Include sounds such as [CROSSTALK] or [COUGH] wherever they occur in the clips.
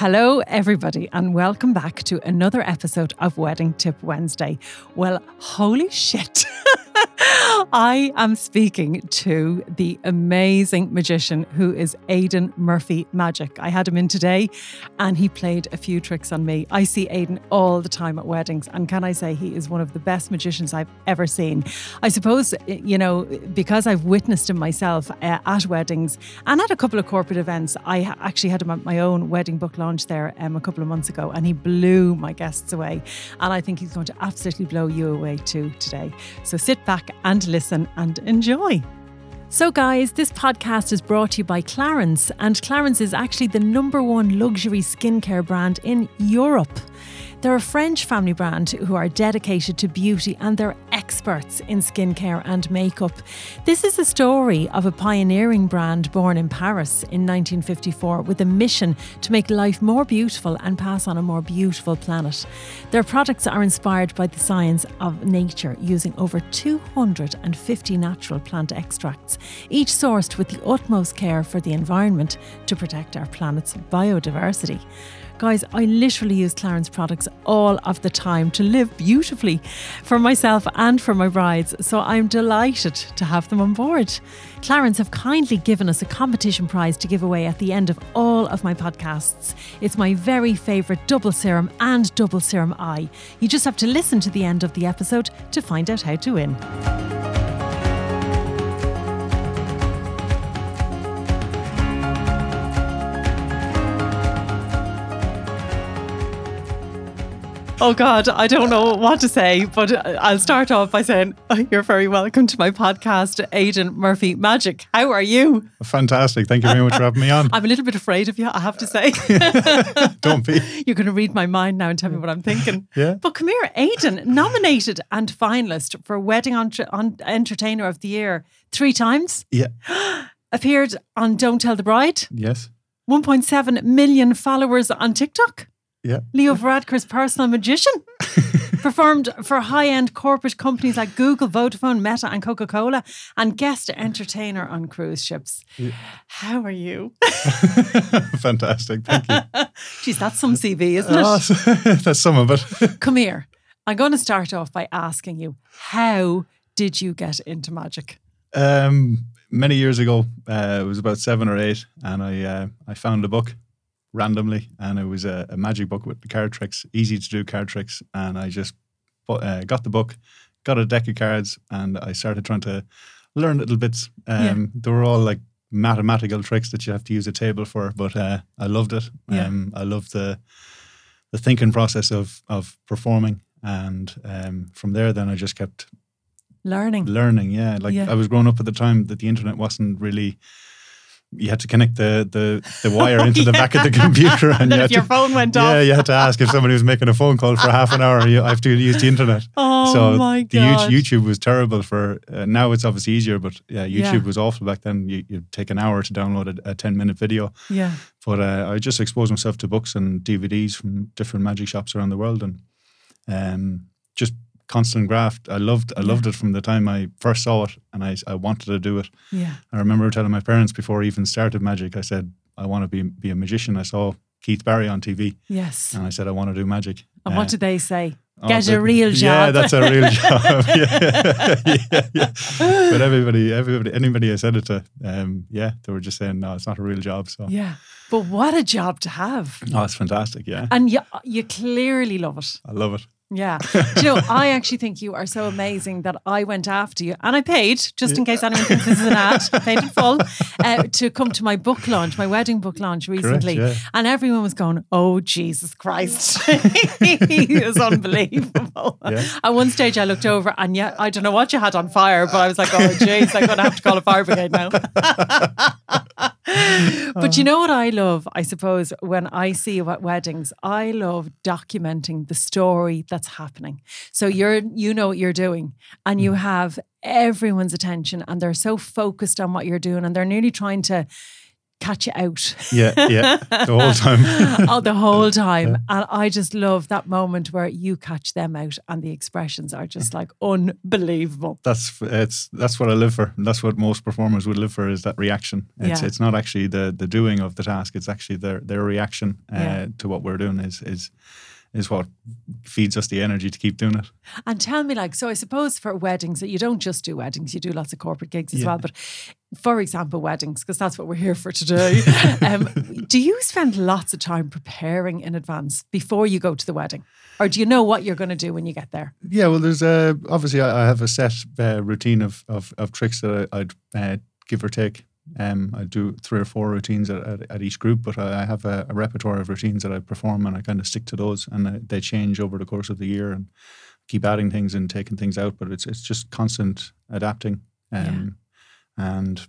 Hello, everybody, and welcome back to another episode of Wedding Tip Wednesday. Well, holy shit. [LAUGHS] I am speaking to the amazing magician who is Aidan Murphy Magic. I had him in today and he played a few tricks on me. I see Aidan all the time at weddings, and can I say he is one of the best magicians I've ever seen. I suppose, you know, because I've witnessed him myself uh, at weddings and at a couple of corporate events, I actually had him at my own wedding book launch there um, a couple of months ago and he blew my guests away. And I think he's going to absolutely blow you away too today. So sit back and listen and enjoy. So, guys, this podcast is brought to you by Clarins, and Clarins is actually the number one luxury skincare brand in Europe. They're a French family brand who are dedicated to beauty and they're experts in skincare and makeup. This is a story of a pioneering brand born in Paris in 1954 with a mission to make life more beautiful and pass on a more beautiful planet. Their products are inspired by the science of nature using over 250 natural plant extracts, each sourced with the utmost care for the environment to protect our planet's biodiversity. Guys, I literally use Clarins products all of the time to live beautifully for myself and for my brides, so I'm delighted to have them on board. Clarins have kindly given us a competition prize to give away at the end of all of my podcasts. It's my very favourite double serum and double serum eye. You just have to listen to the end of the episode to find out how to win. Oh God, I don't know what to say, but I'll start off by saying oh, you're very welcome to my podcast, Aidan Murphy Magic. How are you? Fantastic. Thank you very much for having me on. [LAUGHS] I'm a little bit afraid of you, I have to say. [LAUGHS] don't be. [LAUGHS] You're going to read my mind now and tell me what I'm thinking. Yeah. But come here, Aidan, nominated and finalist for Wedding on, on Entertainer of the Year three times. Yeah. [GASPS] Appeared on Don't Tell the Bride. Yes. 1.7 million followers on TikTok. Yeah. Leo Varadkar's personal magician. [LAUGHS] Performed for high end corporate companies like Google, Vodafone, Meta, and Coca Cola, and guest entertainer on cruise ships. Yeah. How are you? [LAUGHS] [LAUGHS] Fantastic. Thank you. Geez, that's some CV, isn't it? Oh, that's some of it. Come here. I'm going to start off by asking you how did you get into magic? Um, many years ago, uh, it was about seven or eight, and I uh, I found a book randomly, and it was a, a, magic book with the card tricks, easy to do card tricks, and I just uh, got the book, got a deck of cards, and I started trying to learn little bits. Um, yeah. They were all like mathematical tricks that you have to use a table for, but uh, I loved it. Yeah. Um, I loved the the thinking process of of performing, and um, from there, then I just kept learning. Learning, yeah. Like yeah. I was growing up at the time that the internet wasn't really you had to connect the the, the wire [LAUGHS] into the back of the computer, and, [LAUGHS] your to, phone went yeah, off, yeah, you had to ask if somebody was making a phone call for half an hour. You I have to use the internet. [LAUGHS] Oh so my the god! YouTube was terrible for. Uh, now it's obviously easier, but yeah, YouTube Yeah. was awful back then. You, you'd take an hour to download a, a ten minute video, yeah, but uh, I just exposed myself to books and DVDs from different magic shops around the world, and um, just constant graft. I loved I loved it from the time I first saw it, and I I wanted to do it. yeah. I remember telling my parents before I even started magic, I said, I want to be be a magician. I saw Keith Barry on TV Yes. and I said, I want to do magic. And Uh, what did they say? oh, Get a real Yeah, that's a real job. [LAUGHS] yeah, [LAUGHS] yeah, yeah. But everybody, everybody, anybody I said it to, um, yeah, they were just saying, no, it's not a real job. So, Yeah. But what a job to have. oh, it's fantastic. Yeah, And you, you clearly love it. I love it. Yeah. [LAUGHS] Do you know, I actually think you are so amazing that I went after you and I paid, just in case anyone thinks this is an ad, I paid in [LAUGHS] full, uh, to come to my book launch, my wedding book launch recently. yeah. And everyone was going, oh, Jesus Christ. [LAUGHS] it was unbelievable. Yeah. At one stage, I looked over and yeah, I don't know what you had on fire, but I was like, oh, jeez, I'm going to have to call a fire brigade now. [LAUGHS] but you oh. know what I love, I suppose, when I see you at weddings, I love documenting the story that's happening. So you're you know what you're doing and you mm. have everyone's attention and they're so focused on what you're doing and they're nearly trying to catch you out. Yeah, yeah, the whole time. [LAUGHS] oh, the whole time. And I just love that moment where you catch them out and the expressions are just like unbelievable. That's it's that's what I live for. That's what most performers would live for is that reaction. It's Yeah. it's not actually the the doing of the task. It's actually their their reaction uh, Yeah. to what we're doing is is is what feeds us the energy to keep doing it. And tell me, like, so I suppose for weddings, that you don't just do weddings, you do lots of corporate gigs as Yeah. well. But for example, weddings, because that's what we're here for today. [LAUGHS] um, do you spend lots of time preparing in advance before you go to the wedding? Or do you know what you're going to do when you get there? Yeah, well, there's uh, obviously I, I have a set uh, routine of, of of tricks that I, I'd uh, give or take. Um, I do three or four routines at, at, at each group, but I I have a, a repertoire of routines that I perform, and I kind of stick to those, and they change over the course of the year, and keep adding things and taking things out. But it's it's just constant adapting. Um, And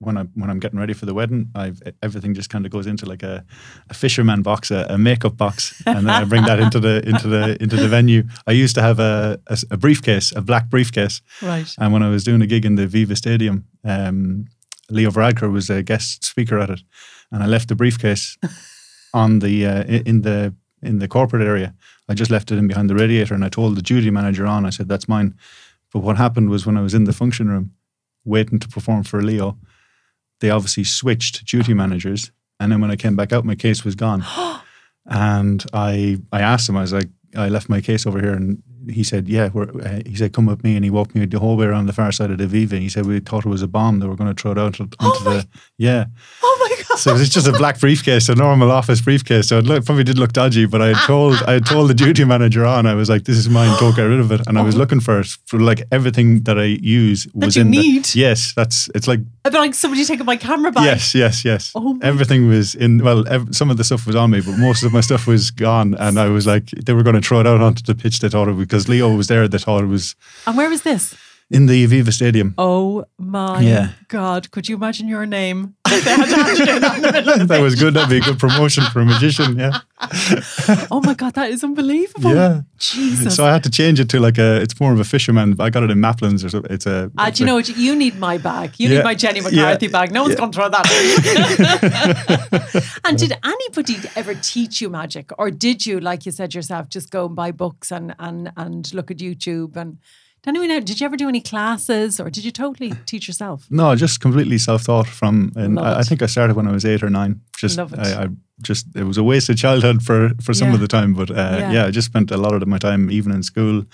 when I when I'm getting ready for the wedding, I've everything just kind of goes into like a, a fisherman box, a, a makeup box, and then I bring that into the into the into the venue. I used to have a, a, a briefcase, a black briefcase, Right. and when I was doing a gig in the Aviva Stadium, um, Leo Varadkar was a guest speaker at it, and I left the briefcase [LAUGHS] on the uh, in the in the corporate area. I just left it in behind the radiator, and I told the duty manager on. I said, "That's mine." But what happened was when I was in the function room, waiting to perform for Leo, they obviously switched duty managers, and then when I came back out, my case was gone. [GASPS] and I I asked him, I was like, I left my case over here, and he said, yeah. We're, uh, he said, come with me, and he walked me the whole way around the far side of the Aviva. And he said we thought it was a bomb. They were going to throw it out onto Oh my- the [LAUGHS] yeah. Oh my God. So it's just a black briefcase, a normal office briefcase. So it look, probably did look dodgy, but I had told I had told the duty manager on. I was like, "This is mine. Don't get rid of it." And I was looking for it for like everything that I use was you in need? the yes. That's it's like I'd be like somebody taking my camera back. yes, yes, yes. Oh everything was in. Well, ev- some of the stuff was on me, but most of my stuff was gone. And I was like, they were going to throw it out onto the pitch. They thought it because Leo was there. Thought it was And where was this? in the Aviva Stadium. Oh my Yeah. God. Could you imagine your name? They had to have to do that in the middle of the that was good. That'd be a good promotion for a magician. Yeah. [LAUGHS] Oh my God, that is unbelievable. Yeah. Jesus. So I had to change it to like a. It's more of a fisherman. I got it in Maplins or something. It's a. Ah, it's do you a- know what? You need my bag. You Yeah. need my Jenny McCarthy Yeah. bag. No one's Yeah. going to throw that. [LAUGHS] and did anybody ever teach you magic, or did you, like you said yourself, just go and buy books and and and look at YouTube and? Did you ever do any classes, or did you totally teach yourself? No, just completely self-taught from, and I, I think I started when I was eight or nine. Just, Love it. I, I just, it was a wasted childhood for for some Yeah. of the time, but uh, Yeah. yeah. I just spent a lot of my time even in school,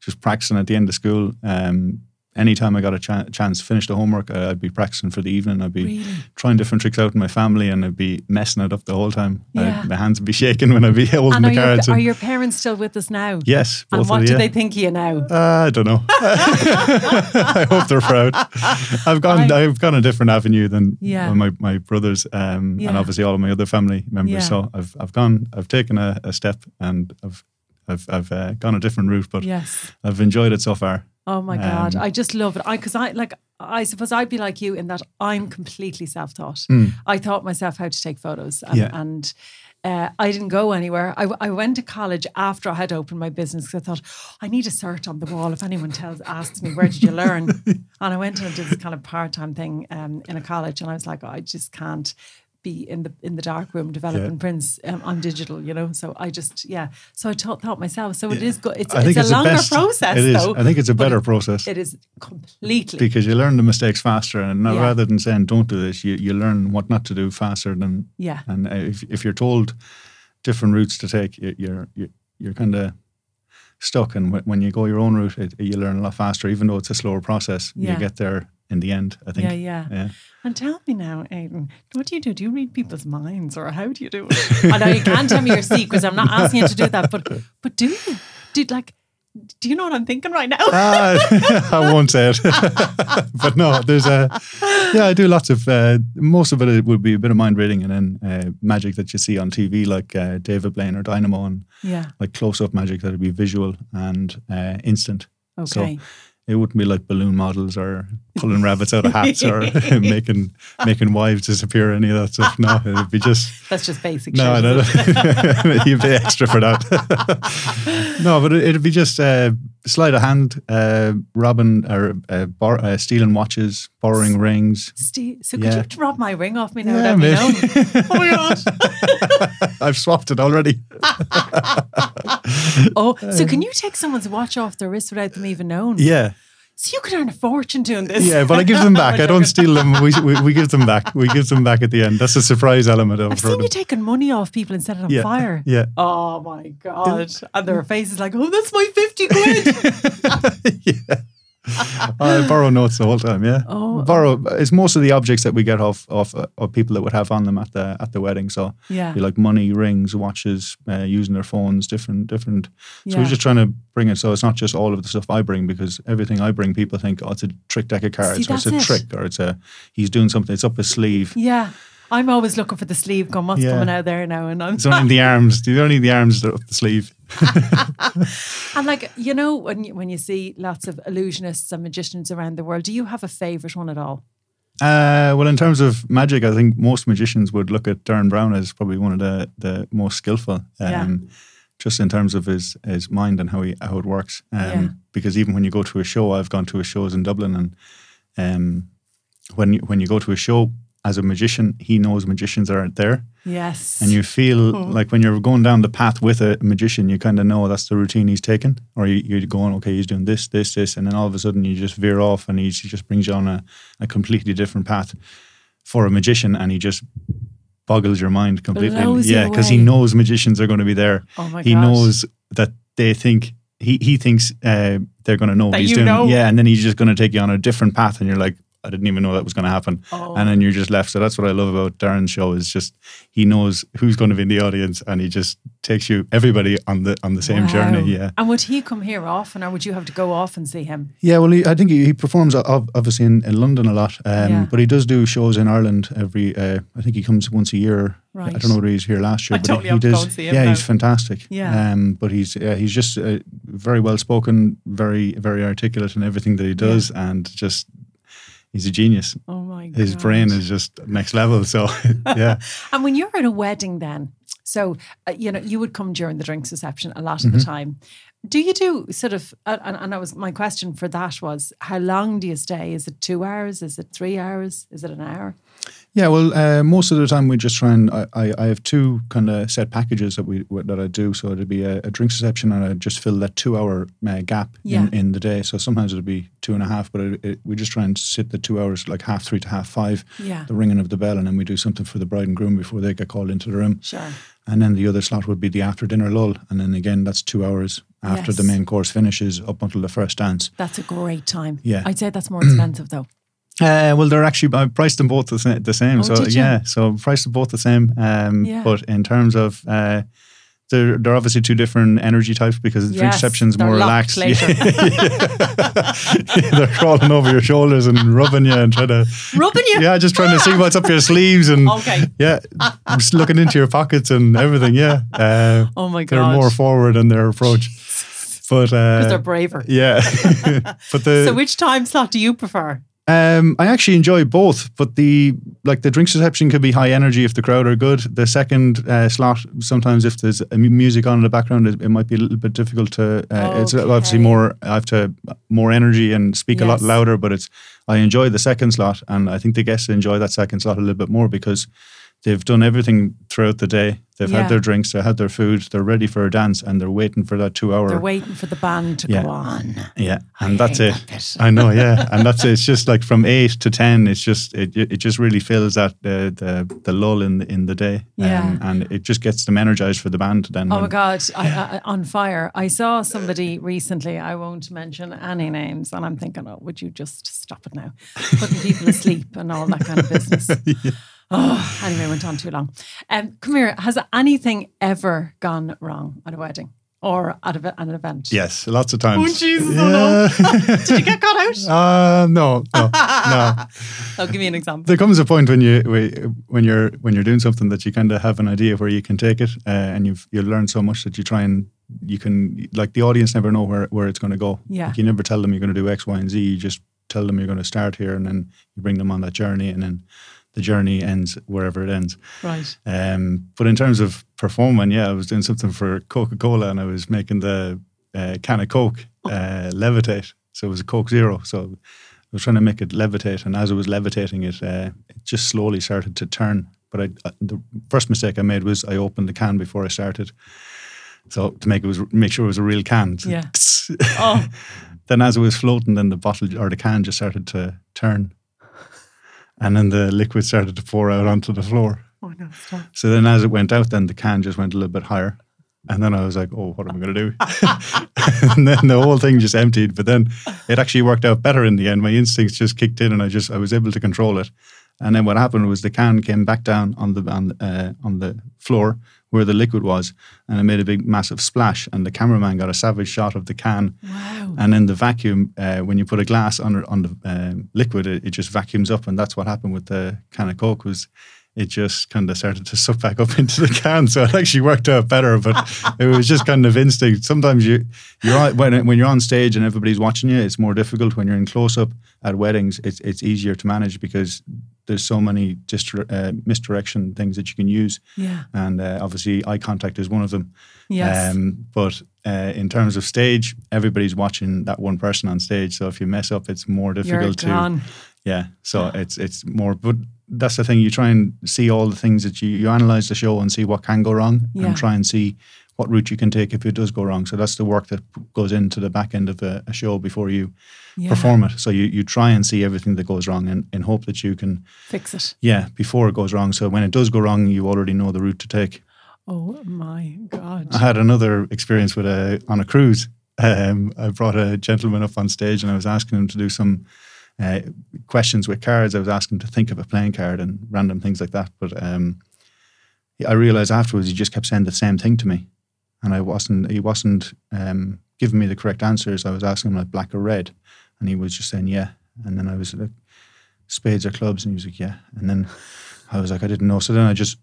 just practicing at the end of school. Um, anytime I got a chan chance to finish the homework, uh, I'd be practicing for the evening. I'd be Really? trying different tricks out in my family, and I'd be messing it up the whole time. I- Yeah. my hands would be shaking when I'd be [LAUGHS] holding And the are your, cards. are your parents still with us now? yes, And what do you. they think of you now? Uh, I don't know. [LAUGHS] I hope they're proud. [LAUGHS] I've gone. I- I've gone a different avenue than Yeah. my my brothers, um, Yeah. and obviously all of my other family members. Yeah. So I've I've gone. I've taken a, a step, and I've I've I've uh, gone a different route, but Yes. I've enjoyed it so far. Oh my god, Um, I just love it. I because I like I suppose I'd be like you in that I'm completely self-taught. I taught myself how to take photos, and. Yeah. and uh, I didn't go anywhere. I, I went to college after I had opened my business because I thought I need a cert on the wall if anyone tells asks me where did you learn, [LAUGHS] and I went and did this kind of part-time thing um, in a college, and I was like, oh, I just can't be in the in the dark room developing prints um, on digital, you know. So I just yeah. So I taught, thought myself. So it is good. It's, it's, it's, a longer best. process It is. though. I think it's a better process It is completely. because you learn the mistakes faster, and Yeah. rather than saying don't do this, you you learn what not to do faster than. Yeah. And uh, if if you're told different routes to take, you- you're you're, you're kind of stuck. And wh- when you go your own route, it, you learn a lot faster, even though it's a slower process. Yeah. You get there in the end. I think. Yeah, yeah, Yeah. And tell me now, Aidan, what do you do? Do you read people's minds, or how do you do it? I know you can't tell me your secrets. I'm not asking you to do that, but but do you? Did like? Do you know what I'm thinking right now? Ah, [LAUGHS] I won't say it, [LAUGHS] but no, there's a yeah. I do lots of uh, most of it would be a bit of mind reading and then uh, magic that you see on TV, like uh, David Blaine or Dynamo, and yeah. like close up magic that would be visual and uh, instant. Okay. So it wouldn't be like balloon models or pulling rabbits out of hats or [LAUGHS] making making wives disappear or any of that stuff. No, it'd be just [LAUGHS] That's just basic. no, shit, no, no. [LAUGHS] you pay extra for that. no, but it, it'd be just uh, sleight of hand, uh, robbing or uh, bar, uh, stealing watches, borrowing rings. Steve, so could Yeah. you rob my ring off me now Yeah, without me maybe. knowing? [LAUGHS] Oh my god! [LAUGHS] I've swapped it already. [LAUGHS] Oh, so can you take someone's watch off their wrist without them even knowing? Yeah, So you could earn a fortune doing this. yeah, but I give them back. I don't steal them. We, we, we give them back. We give them back at the end. That's a surprise element of I've it. seen you taking money off people and set it on Yeah, fire. yeah. Oh my god! And their faces like, oh, that's my fifty quid. [LAUGHS] yeah. [LAUGHS] I borrow notes the whole time. Yeah, Oh. borrow. It's most of the objects that we get off off uh, of people that would have on them at the at the wedding. So Yeah. like money, rings, watches, uh, using their phones, different different. So Yeah. we're just trying to bring it. So it's not just all of the stuff I bring because everything I bring, people think, oh, it's a trick deck of cards, See, or it's a it. trick, or it's a he's doing something. It's up his sleeve. yeah, I'm always looking for the sleeve. Going, what's Yeah. coming out there now? And I'm It's only [LAUGHS] the arms. The only the arms that are up the sleeve. [LAUGHS] and like you know when you, when you see lots of illusionists and magicians around the world, do you have a favorite one at all? Uh, well, in terms of magic, I think most magicians would look at Derren Brown as probably one of the, the most skillful. Um, Yeah. Just in terms of his, his mind and how he how it works. Um, Yeah. Because even when you go to a show, I've gone to a shows in Dublin, and um, when you, when you go to a show as a magician, he knows magicians aren't there, Yes. and you feel [LAUGHS] like when you're going down the path with a magician, you kind of know that's the routine he's taken, or you, you're going, okay, he's doing this, this, this, and then all of a sudden you just veer off, and he's, he just brings you on a, a completely different path for a magician, and he just boggles your mind completely. Blows yeah, because he knows magicians are going to be there. oh my he gosh. knows that they think. He, he thinks uh, they're going to know That what he's doing. know. Yeah, and then he's just going to take you on a different path, and you're like, I didn't even know that was going to happen Oh. and then you're just left. So that's what I love about Derren's show is just he knows who's going to be in the audience, and he just takes you everybody on the on the same Wow. journey. Yeah, And would he come here often, or would you have to go off and see him? yeah. Well, he, I think he, he performs obviously in, in London a lot, um, Yeah. but he does do shows in Ireland every. Uh, I think he comes once a year. I don't know whether he's here last year, I but totally he, he does. and see him yeah, now. he's fantastic. Yeah. um, but he's yeah, he's just uh, very well spoken, very very articulate in everything that he does, and just he's a genius. Oh my god. His brain is just next level. So [LAUGHS] yeah. [LAUGHS] And when you're at a wedding, then, so uh, you know, you would come during the drinks reception a lot of the Mm-hmm. time. Do you do sort of? Uh, and, and I was my question for that was, how long do you stay? Is it two hours? Is it three hours? Is it an hour? Yeah, well, uh, most of the time we just try and I, I, I have two kind of set packages that we that I do. So it'd be a, a drinks reception, and I just fill that two hour uh, gap Yeah. in, in the day. So sometimes it'd be two and a half, but it, it, we just try and sit the two hours like half three to half five, Yeah. the ringing of the bell, and then we do something for the bride and groom before they get called into the room. Sure. And then the other slot would be the after dinner lull, and then again that's two hours after the main course finishes up until the first dance. That's a great time. Yeah. I'd say that's more expensive though. Uh, well, they're actually I priced them both the, sa- the same. Oh, so yeah, so priced them both the same. Um, Yeah. But in terms of uh, they're they're obviously two different energy types because Yes, they're more relaxed. [LAUGHS] Yeah, [LAUGHS] they're crawling over your shoulders and rubbing you and trying to Rubbing you. yeah, just trying to see what's up your sleeves and Okay. yeah, just looking into your pockets and everything. Yeah, uh, [LAUGHS] Oh my god, they're more forward in their approach. But uh, because they're braver. yeah, but the So which time slot do you prefer? Um, I actually enjoy both, but the like the drinks reception can be high energy if the crowd are good. The second uh, slot, sometimes if there's music on in the background, it, it might be a little bit difficult to. Uh, It's obviously more. I have to more energy and speak a lot louder, but it's. I enjoy the second slot, and I think the guests enjoy that second slot a little bit more because they've done everything throughout the day. They've Yeah. had their drinks, they had their food, they're ready for a dance, and they're waiting for that two hour. They're waiting for the band to Yeah. go on. Yeah, and that's hate it. that. I know, yeah, and that's it. [LAUGHS] It's just like from eight to ten. It's just it it just really fills that uh, the the lull in the, in the day. Um, Yeah. and it just gets them energized for the band. Then Oh my when- God, I, I, on fire. I saw somebody recently, I won't mention any names, and I'm thinking, oh, would you just stop it now? Putting people asleep [LAUGHS] and all that kind of business. [LAUGHS] Oh, anyway, went on too long. Um, come here, has anything ever gone wrong at a wedding or at, a, at an event? Yes, lots of times. Oh, Jesus, oh no. [LAUGHS] Did you get caught out? [LAUGHS] Uh, no, no, no. [LAUGHS] Oh, give me an example. There comes a point when you when you're when you're doing something that you kind of have an idea of where you can take it, uh, and you've you learn so much that you try and you can like the audience never know where where it's going to go. Yeah. Like, you never tell them you're going to do X, Y, and Z. You just tell them you're going to start here, and then you bring them on that journey, and then the journey ends wherever it ends. Right. Um, but in terms of performing, yeah, I was doing something for Coca Cola, and I was making the uh, can of Coke. uh, levitate. So it was a Coke Zero. So I was trying to make it levitate, and as it was levitating, it uh, it just slowly started to turn. But I, uh, the first mistake I made was I opened the can before I started. So to make it was make sure it was a real can. So [LAUGHS] Yeah. [LAUGHS] Oh. then as it was floating, then the bottle or the can just started to turn, and then the liquid started to pour out onto the floor. Oh no, stop. So then as it went out, then the can just went a little bit higher. And then I was like, oh, what am I going to do? [LAUGHS] [LAUGHS] and then the whole thing just emptied. But then it actually worked out better in the end. My instincts just kicked in and I just, I was able to control it. And then what happened was the can came back down on the, on, uh, on the floor where the liquid was and it made a big massive splash. And the cameraman got a savage shot of the can. Wow. And in the vacuum, uh, when you put a glass on, on the um, liquid, it, it just vacuums up. And that's what happened with the can of Coke was it just kind of started to [LAUGHS] suck back up into the can. So it actually worked out better, but [LAUGHS] it was just kind of instinct. Sometimes you you're on, when when you're on stage and everybody's watching you, it's more difficult. When you're in close up at weddings, it's it's easier to manage because there's so many distra- uh, misdirection things that you can use, Yeah. and uh, obviously eye contact is one of them. Yes. Um, but uh, in terms of stage, everybody's watching that one person on stage. So if you mess up, it's more You're difficult to yeah, so it's it's more, but that's the thing. You try and see all the things that you you analyze the show and see what can go wrong, Yeah. and try and see what route you can take if it does go wrong. So that's the work that goes into the back end of a, a show before you Yeah. perform it. So you you try and see everything that goes wrong, and in hope that you can Fix it. yeah before it goes wrong. So when it does go wrong, you already know the route to take. Oh my God. I had another experience with a on a cruise. Um, I brought a gentleman up on stage and I was asking him to do some uh, questions with cards. I was asking him to think of a playing card and random things like that. But um, I realized afterwards he just kept saying the same thing to me, and I wasn't. He wasn't um, giving me the correct answers. I was asking him like black or red, and he was just saying yeah. And then I was like spades or clubs, and he was like yeah. And then I was like I didn't know. So then I just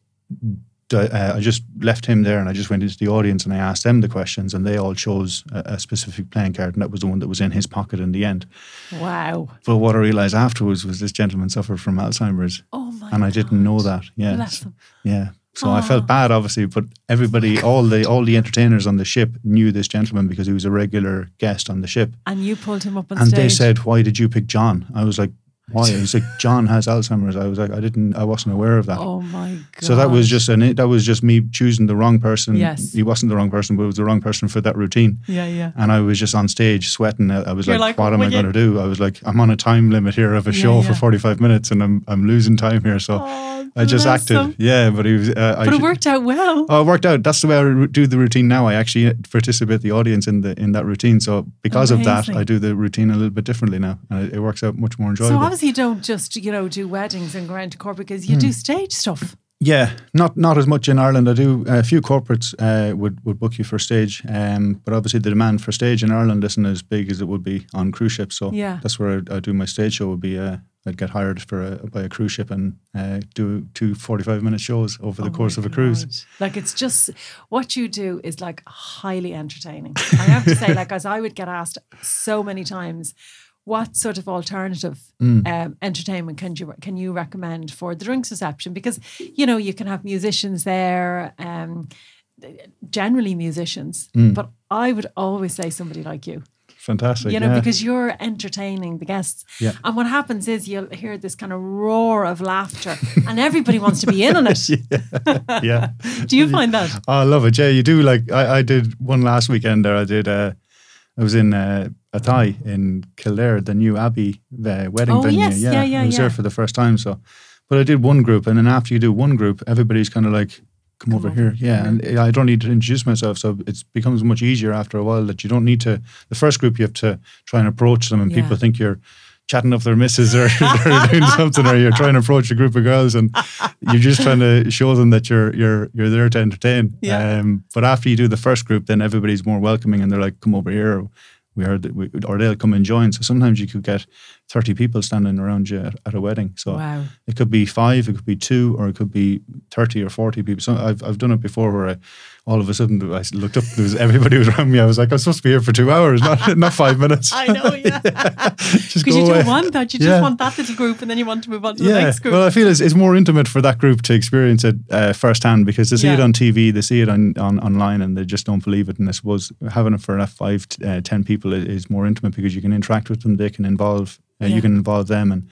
uh, I just left him there and I just went into the audience and I asked them the questions and they all chose a, a specific playing card and that was the one that was in his pocket in the end. Wow. But what I realized afterwards was this gentleman suffered from Alzheimer's Oh my and I didn't know that. Yeah. Yeah. So I felt ah. bad obviously, but everybody [LAUGHS] all the all the entertainers on the ship knew this gentleman because he was a regular guest on the ship. And you pulled him up on and stage. they said, Why did you pick John? I was like, Why? [LAUGHS] He's like, John has Alzheimer's. I was like, I didn't I wasn't aware of that. Oh my God. So that was just an that was just me choosing the wrong person. Yes. he wasn't the wrong person, but it was the wrong person for that routine. Yeah, yeah. And I was just on stage sweating. I I was You're like, like, "What am I you-" going to do?" I was like, "I'm on a time limit here of a Yeah, show yeah. for 45 minutes, and I'm I'm losing time here." So Oh, I just acted. him. Yeah, but he was. Uh, I it ju- worked out well. Oh, it worked out. That's the way I do the routine now. I actually participate the audience in the in that routine. So because of that, I do the routine a little bit differently now, and it, it works out much more So you don't just, you know, do weddings and go around to corporate because Hmm. you do stage stuff. Yeah, not not as much in Ireland. I do a few corporates uh, would would book you for stage, um, but obviously the demand for stage in Ireland isn't as big as it would be on cruise ships. So Yeah. that's where I, I do my stage show. Would be uh, I'd get hired for a, by a cruise ship and uh, do two 45 minute shows over the Oh course of a cruise. God. Like it's just what you do is like highly entertaining. I have to say, [LAUGHS] like as I would get asked so many times, what sort of alternative Mm. um, entertainment can you can you recommend for the drinks reception? Because you know you can have musicians there, um, generally musicians, Mm. but I would always say somebody like you. Fantastic. you know, yeah. because you're entertaining the guests. Yeah. And what happens is you'll hear this kind of roar of laughter and everybody wants to be in on it. [LAUGHS] yeah. yeah. [LAUGHS] Do you find that? Oh, I love it. Yeah, you do. Like I, I did one last weekend there. I did. Uh, I was in uh, Athy in Kildare, the new Abbey the wedding Oh, venue. yes. Yeah, yeah, I was yeah. there for the first time. So, but I did one group, and then after you do one group, everybody's kind of like, "Come, over, over here." Yeah, and I don't need to introduce myself, so it becomes much easier after a while. That you don't need to. The first group, you have to try and approach them, and Yeah. people think you're. Chatting up their misses or [LAUGHS] they're [LAUGHS] doing something, or you're trying to approach a group of girls, and you're just trying to show them that you're you're you're there to entertain. Yeah. Um, but after you do the first group, then everybody's more welcoming, and they're like, "Come over here." We heard that, we, or they'll come and join. So sometimes you could get 30 people standing around you at, at a wedding. So Wow. it could be five, it could be two, or it could be 30 or 40 people. So I've, I've done it before where I, all of a sudden I looked up, there was everybody was around me. I was like, I'm supposed to be here for two hours, not, [LAUGHS] not five minutes. I know, [LAUGHS] yeah. Because go you away. don't want that. You just Yeah. want that little group and then you want to move on to the Yeah, next group. well, I feel it's, it's more intimate for that group to experience it uh, firsthand because they see it on TV, they see it on, on online, and they just don't believe it. And I suppose having it for enough five, t- uh, ten people is, is more intimate because you can interact with them, they can involve, uh, Yeah. you can involve them, and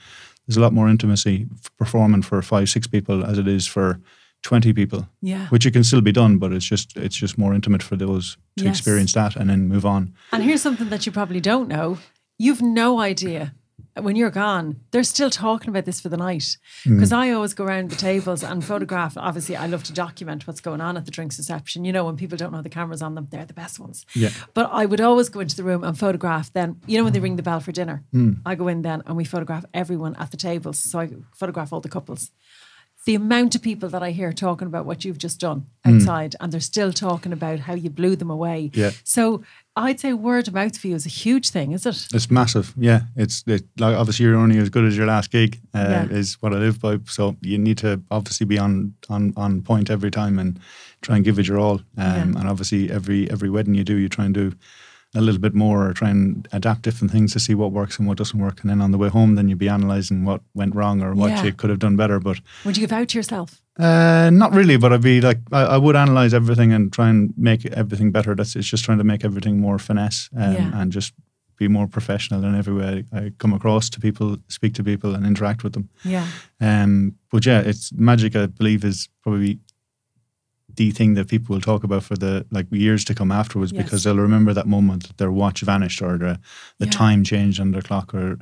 there's a lot more intimacy performing for five, six people as it is for twenty people, yeah. which it can still be done, but it's just it's just more intimate for those to Yes. experience that and then move on. And here's something that you probably don't know. You've no idea when you're gone, they're still talking about this for the night. Mm. Because I always go around the tables and photograph. Obviously, I love to document what's going on at the drinks reception. You know, when people don't know the cameras on them, they're the best ones. Yeah. But I would always go into the room and photograph then, you know, when they ring the bell for dinner, Hmm. I go in then and we photograph everyone at the tables. So I photograph all the couples. The amount of people that I hear talking about what you've just done outside and they're still talking about how you blew them away. Yeah. So I'd say word of mouth for you is a huge thing, is it? It's massive, yeah. It's it, like obviously you're only as good as your last gig uh, Yeah. is what I live by. So you need to obviously be on on on point every time and try and give it your all. Um, Yeah. And obviously every every wedding you do, you try and do a little bit more or try and adapt different things to see what works and what doesn't work. And then on the way home, then you'd be analysing what went wrong or what Yeah. you could have done better. But Would you give out to yourself? uh, not really, but I'd be like, I, I would analyze everything and try and make everything better. That's it's just trying to make everything more finesse um, Yeah. and just be more professional in every way I come across to people, speak to people, and interact with them. Yeah. Um, but yeah, it's magic. I believe is probably the thing that people will talk about for the like years to come afterwards Yes. because they'll remember that moment that their watch vanished or the, the Yeah. time changed on their clock or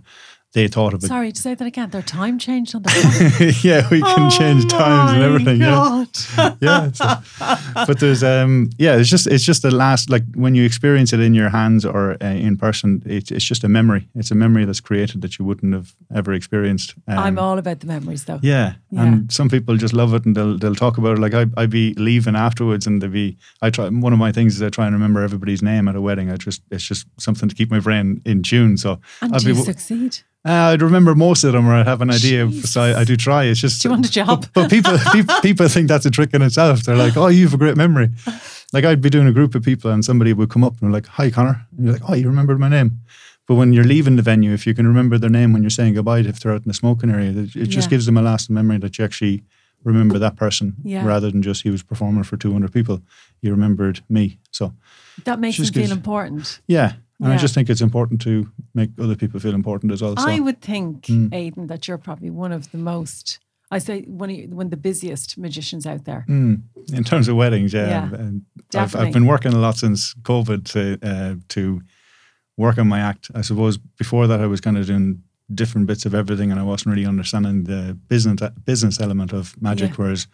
they thought of it. Sorry to say that again. Their time changed on the [LAUGHS] yeah, we can change times and Oh everything. Yeah. God. [LAUGHS] yeah. so- but there's um yeah, it's just it's just the last like when you experience it in your hands or uh, in person, it's it's just a memory. It's a memory that's created that you wouldn't have ever experienced. Um, I'm all about the memories though. yeah. Yeah. and some people just love it and they'll they'll talk about it. Like I I'd be leaving afterwards and they'd be I try one of my things is I try and remember everybody's name at a wedding. I just it's just something to keep my brain in tune. So And I'd do you be succeed? Uh, I'd remember most of them, or I'd have an idea. Jesus. So I, I do try. It's just. Do you want a job? But, but people, [LAUGHS] people, people think that's a trick in itself. They're like, "Oh, you have a great memory." Like I'd be doing a group of people, and somebody would come up and they're like, "Hi, Connor," and you're like, "Oh, you remembered my name." But when you're leaving the venue, if you can remember their name when you're saying goodbye, if they're out in the smoking area, it it just Yeah. gives them a lasting memory that you actually remember that person Yeah. rather than just he was performing for 200 people. You remembered me. So That makes them feel important. yeah, and I just think it's important to make other people feel important as well. So. I would think, Mm. Aidan, that you're probably one of the most, I say, one of, you- one of the busiest magicians out there. Mm, in terms of weddings, yeah, Yeah, I've. I've been working a lot since COVID to uh, to work on my act. I suppose before that I was kind of doing different bits of everything, and I wasn't really understanding the business business element of magic. Yeah. Whereas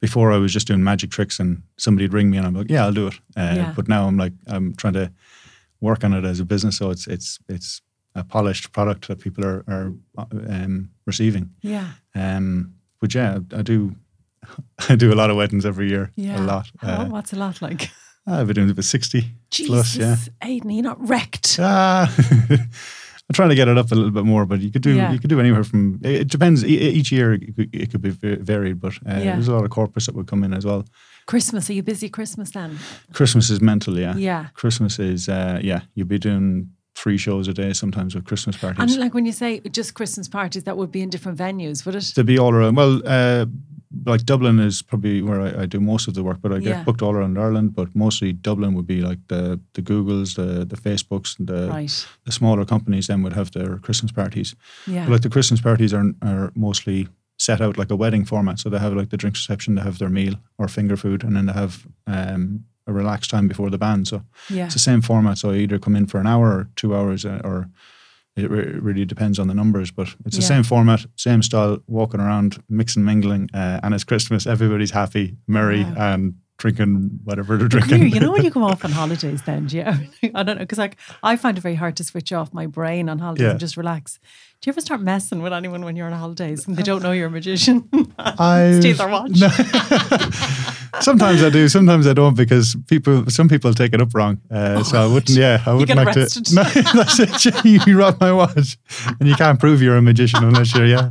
before I was just doing magic tricks, and somebody'd ring me, and I'm like, yeah, I'll do it. Uh, Yeah. But now I'm like, I'm trying to work on it as a business, so it's it's it's a polished product that people are are um, receiving. Yeah. Um, but yeah, I do. [LAUGHS] I do a lot of weddings every year. Yeah. A lot. How- Uh, what's a lot like? I've been doing about sixty Jesus, plus. Yeah. Aidan, you're not wrecked. Ah, [LAUGHS] I'm trying to get it up a little bit more, but you could do Yeah. you could do anywhere from. It depends. E- Each year it could, it could be varied, but uh, Yeah. there's a lot of corporates that would come in as well. Christmas, are you busy Christmas then? Christmas is mental, yeah. Yeah. Christmas is uh, yeah. You'll be doing three shows a day sometimes with Christmas parties. And like when you say just Christmas parties, that would be in different venues, would it? to be all around. Well, uh, like Dublin is probably where I, I do most of the work, but I get Yeah. booked all around Ireland. But mostly Dublin would be like the the Googles, the the Facebooks, and the Right. the smaller companies. Then would have their Christmas parties. Yeah. But like the Christmas parties are are mostly set out like a wedding format. So they have like the drinks reception, they have their meal or finger food, and then they have um, a relaxed time before the band. So yeah. it's the same format. So I either come in for an hour or two hours, uh, or it re- really depends on the numbers. But it's the Yeah. same format, same style, walking around, mixing, mingling, uh, and it's Christmas. Everybody's happy, merry, Wow. and drinking whatever they're drinking. here, you know when you [LAUGHS] come off on holidays then, do you? [LAUGHS] I don't know, because like I find it very hard to switch off my brain on holidays Yeah. and just relax. Do you ever start messing with anyone when you're on holidays and they don't know you're a magician? [LAUGHS] I Steal their watch. [LAUGHS] Sometimes I do, sometimes I don't because people, some people take it up wrong. Uh, so I wouldn't, yeah, I wouldn't like arrested. to. [LAUGHS] No, that's it. You, you rob my watch, and you can't prove you're a magician unless you're, yeah.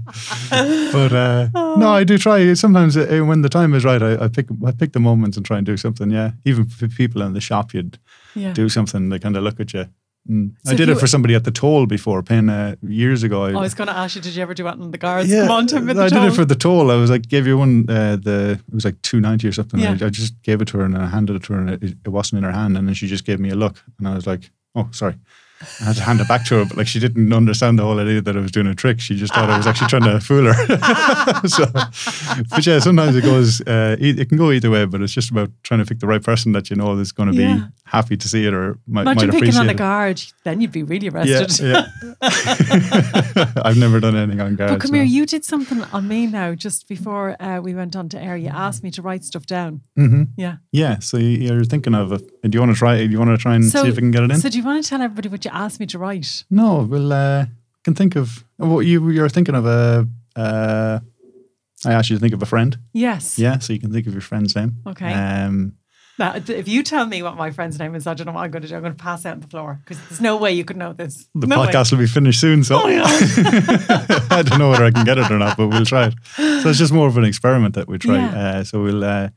But uh, no, I do try. Sometimes uh, when the time is right, I, I pick, I pick the moments and try and do something. Yeah, even for people in the shop, you'd Yeah. do something. They kind of look at you. Mm. So I did it for somebody at the toll before, paying uh, years ago. I was going to ask you, did you ever do that on the guards? Yeah, Come on, Tim, I the did it for the toll. I was like, gave you one. Uh, the it was like two ninety or something. Yeah. I, I just gave it to her and I handed it to her, and it, it wasn't in her hand. And then she just gave me a look, and I was like, oh, sorry. I had to hand it back to her, but like she didn't understand the whole idea that I was doing a trick. She just thought I was actually trying to [LAUGHS] fool her. [LAUGHS] so, but yeah, sometimes it goes. Uh, it can go either way, but it's just about trying to pick the right person that you know is going to Yeah. be happy to see it or might, might Imagine picking appreciate on a it. guard, then you'd be really Yeah, arrested. yeah. [LAUGHS] I've never done anything on guard. But come so. here, you did something on me now just before uh, we went on to air. You asked me to write stuff down. hmm Yeah. Yeah, so you- you're thinking of it. Do you want to try? Do you want to try and So- see if we can get it in? So do you want to tell everybody what you asked me to write? no, we'll uh, can think of what you you're thinking of a. Uh, I asked you to think of a friend. Yes. Yeah, so you can think of your friend's name. Okay. Um, Now, if you tell me what my friend's name is, I don't know what I'm going to do. I'm going to pass out on the floor because there's no way you could know this. the no way. podcast will be finished soon, so Oh. [LAUGHS] I don't know whether I can get it or not, but we'll try it. So it's just more of an experiment that we try. Yeah. Uh, so we'll. Uh,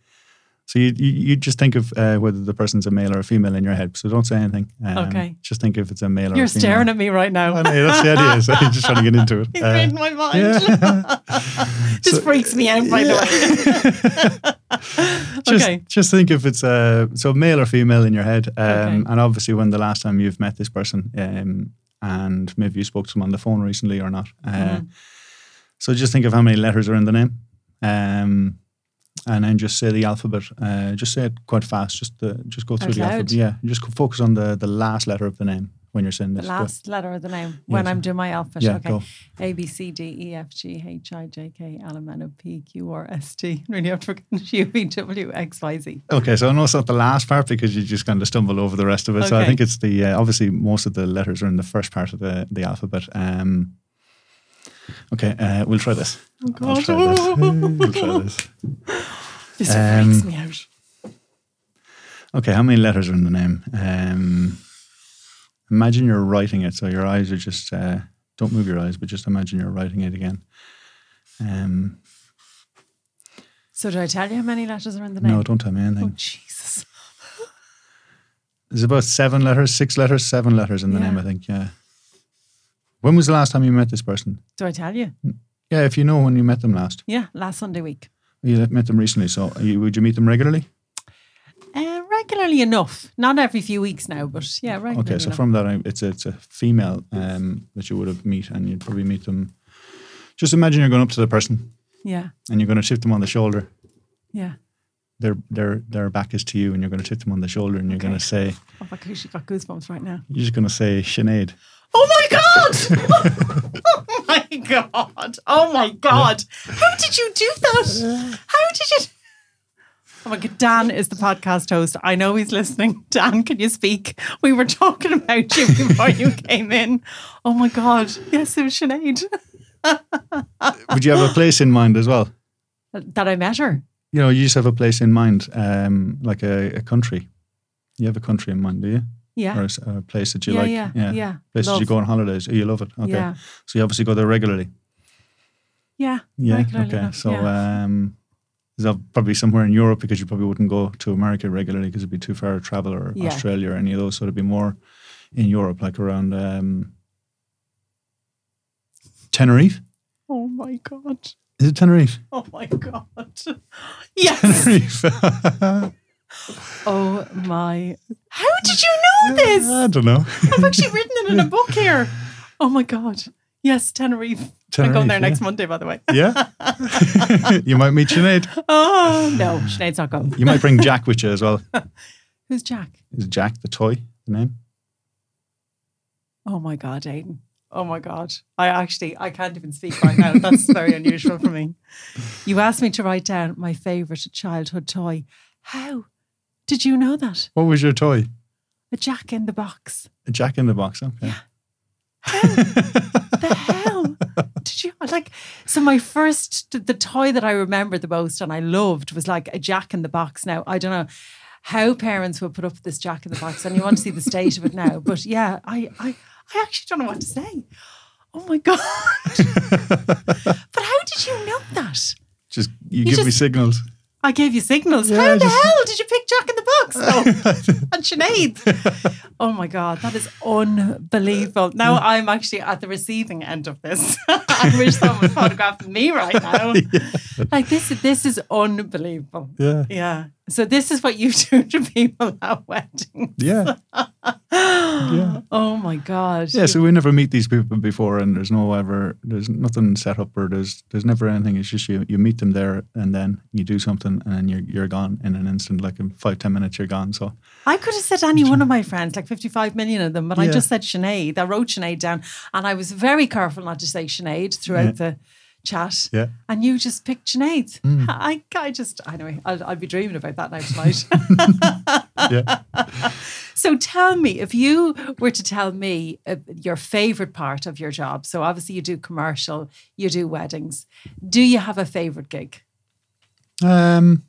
so you, you you just think of uh, whether the person's a male or a female in your head. So don't say anything. Um, Okay. Just think if it's a male or You're a female. staring at me right now. Well, yeah, that's the idea. So you're just trying to get into it. [LAUGHS] He's Uh, reading my mind. yeah. [LAUGHS] [LAUGHS] this So- freaks me out, by the way. just, okay. just think if it's uh, so male or female in your head, um, Okay. and obviously when the last time you've met this person, um, and maybe you spoke to them on the phone recently or not. Uh, Mhm. So just think of how many letters are in the name, um, and then just say the alphabet. Uh, just say it quite fast. Just uh, just go through Out the loud? alphabet. Yeah, just focus on the the last letter of the name when you're saying The this. Go. last letter of the name when Yes. I'm doing my alphabet. Yeah, okay. go. A, B, C, D, E, F, G, H, I, J, K, L, M, N, O, P, Q, R, S, T. [LAUGHS] Really have to forget U, V, W, X, Y, Z. Okay, so I know it's not the last part because you just kind of stumble over the rest of it. So I think it's the uh, obviously most of the letters are in the first part of the the alphabet. Um, okay, uh, we'll try this. Oh, I'll try this. [LAUGHS] we'll try this. This Um, freaks me out. Okay, how many letters are in the name? Um, imagine you're writing it, so your eyes are just uh, don't move your eyes, but just imagine you're writing it again. Um, So, do I tell you how many letters are in the name? no, don't tell me Oh, anything. Jesus. There's about seven letters, six letters, seven letters in the name. I think. Yeah. When was the last time you met this person? Do I tell you? Yeah, if you know when you met them last. Yeah, last Sunday week. You met them recently, so you, would you meet them regularly? Uh, regularly enough. Not every few weeks now, but yeah, regularly Okay, so enough. from that, it's a, it's a female um, that you would have meet, and you'd probably meet them. Just imagine you're going up to the person, yeah, and you're going to tip them on the shoulder. yeah. Their their their back is to you, and you're going to tip them on the shoulder, and you're going to say, Oh, I've actually got goosebumps right now. you're just going to say Sinead. Oh my god! [LAUGHS] oh my god! Oh my god! How did you do that? How did you? Oh my god! Dan is the podcast host. I know he's listening. Dan, can you speak? We were talking about you before you came in. Oh my god! Yes, it was Sinead Would you have a place in mind as well? that I met her. You know, you just have a place in mind, um, like a, a country. You have a country in mind, do you? Yeah, Or a place that you yeah, like? yeah, yeah, Places you go on holidays. Oh, you love it. Okay. Yeah, So you obviously go there regularly. yeah, Yeah. regularly okay. enough, so yeah. um, is that probably somewhere in Europe because you probably wouldn't go to America regularly because it'd be too far to travel or Yeah. Australia or any of those. So it'd be more in Europe, like around um, Tenerife. Oh my god! Is it Tenerife? [LAUGHS] Oh my god! Yes. Tenerife. [LAUGHS] Oh my! How did you know this? I don't know. I've actually written it in a [LAUGHS] book here. Oh my god! Yes, Tenerife. I'm going there yeah. next Monday, by the way. Yeah. you might meet Sinead. Oh no, Sinead's not going. You might bring Jack with you as well. Who's Jack? Is Jack the toy the name? Oh my god, Aidan. Oh my god. I actually I can't even speak right now. That's very unusual for me. [LAUGHS] You asked me to write down my favorite childhood toy. How did you know that? What was your toy? A Jack in the box. A Jack in the box. Okay. The hell? Did you? Like so my first the toy that I remember the most and I loved was like a Jack in the Box. Now I don't know how parents would put up this Jack in the Box, and you want to see the state of it now. But yeah, I I I actually don't know what to say. Oh my god! [LAUGHS] but how did you know that? Just you, give me signals. I gave you signals. Yeah, How the just- hell did you pick Jack in the Box [LAUGHS] [LAUGHS] and Sinead. Oh my God, that is unbelievable. Now I'm actually at the receiving end of this. I wish someone was photographing me right now. Like this, this is unbelievable. Yeah. Yeah. So this is what you do to people at weddings. Yeah. [GASPS] Yeah. Oh my God. Yeah, so we never meet these people before, and there's no ever, there's nothing set up, or there's there's never anything. It's just you you meet them there, and then you do something, and then you're you're gone in an instant, like in five ten minutes, you're gone. So I could have said any one of my friends, like 55 million of them, but I just said Sinead. I wrote Sinead down and I was very careful not to say Sinead throughout the chat. Yeah. And you just picked Sinead. [LAUGHS] I, I just, anyway, I'll, I'll be dreaming about that now tonight. [LAUGHS] [LAUGHS] yeah, so tell me, if you were to tell me uh, your favorite part of your job, so obviously you do commercial, you do weddings, do you have a favorite gig? um,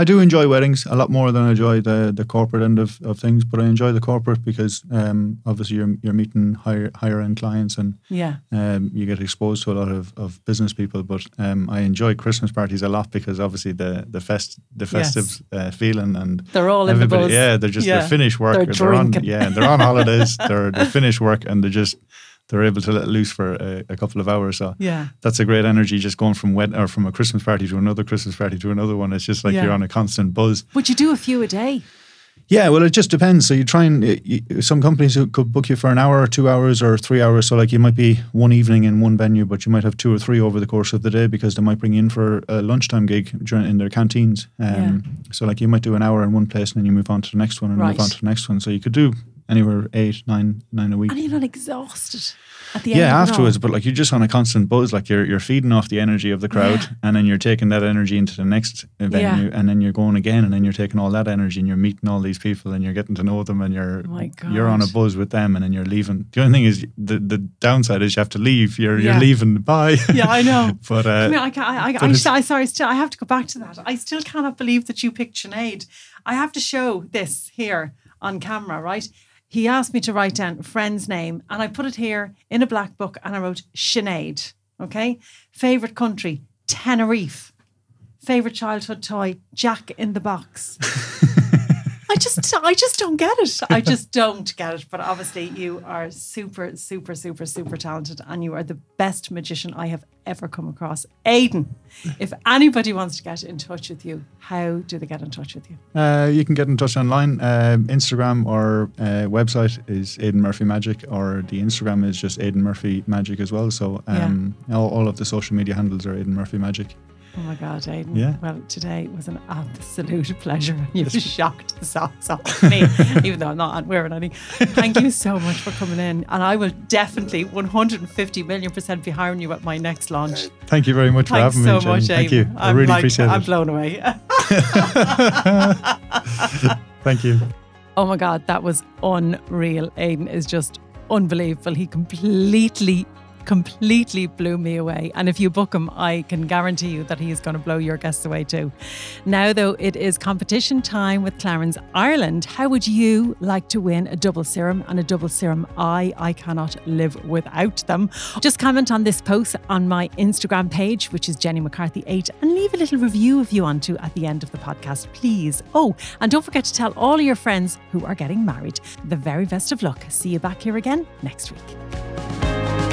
I do enjoy weddings a lot more than I enjoy the the corporate end of, of things, but I enjoy the corporate because um, obviously you're you're meeting higher higher end clients and Yeah. um, you get exposed to a lot of, of business people. But um, I enjoy Christmas parties a lot because obviously the the fest the festive uh, feeling and They're all in the buzz. yeah they're just Yeah. they're finished work They're they're on yeah they're on holidays they're they're finished work and they're just they're able to let loose for a, a couple of hours. So Yeah. that's a great energy just going from wed- or from a Christmas party to another Christmas party to another one. It's just like Yeah. you're on a constant buzz. Would you do a few a day? Yeah, well, it just depends. So you try and y- y- some companies could book you for an hour or two hours or three hours. So like you might be one evening in one venue, but you might have two or three over the course of the day because they might bring you in for a lunchtime gig during, in their canteens. Um, Yeah. So like you might do an hour in one place and then you move on to the next one and move on to the next one. So you could do anywhere eight, nine, nine a week. And you're not exhausted at the end Yeah, afterwards, but like you're just on a constant buzz. Like you're you're feeding off the energy of the crowd, Yeah. and then you're taking that energy into the next venue, and then you're going again, and then you're taking all that energy, and you're meeting all these people, and you're getting to know them, and you're Oh you're on a buzz with them, and then you're leaving. The only thing is the the downside is you have to leave. You're Yeah. you're leaving. Bye. [LAUGHS] Yeah, I know. [LAUGHS] but uh, I mean, I, can't, I, I, I, sorry, still, I have to go back to that. I still cannot believe that you picked Sinead. I have to show this here on camera, right? He asked me to write down a friend's name, and I put it here in a black book, and I wrote Sinead. Okay, favorite country Tenerife. Favorite childhood toy Jack in the Box. [LAUGHS] I just, I just don't get it. I just [LAUGHS] don't get it. But obviously, you are super, super, super, super talented, and you are the best magician I have ever come across. Aidan, if anybody wants to get in touch with you, how do they get in touch with you? Uh, you can get in touch online. Um Instagram or uh, website is Aidan Murphy Magic, or the Instagram is just Aidan Murphy Magic as well. So um, all, all of the social media handles are Aidan Murphy Magic. Oh my God, Aidan. Yeah. Well, today was an absolute [LAUGHS] pleasure. [LAUGHS] You've shocked the socks off me, [LAUGHS] even though I'm not wearing any. Thank you so much for coming in. And I will definitely 150 million percent be hiring you at my next launch. Uh, thank you very much Thanks for having so me. Jenny. much, Thank you. I I'm really like, appreciate I'm blown away. Thank you. Oh my God, that was unreal. Aidan is just unbelievable. He completely, completely blew me away. And if you book him, I can guarantee you that he is going to blow your guests away too. Now, though, it is competition time with Clarins Ireland. How would you like to win a double serum and a double serum eye? I cannot live without them. Just comment on this post on my Instagram page, which is Jenny McCarthy8, and leave a little review if you want to at the end of the podcast, please. Oh, and don't forget to tell all your friends who are getting married the very best of luck. See you back here again next week.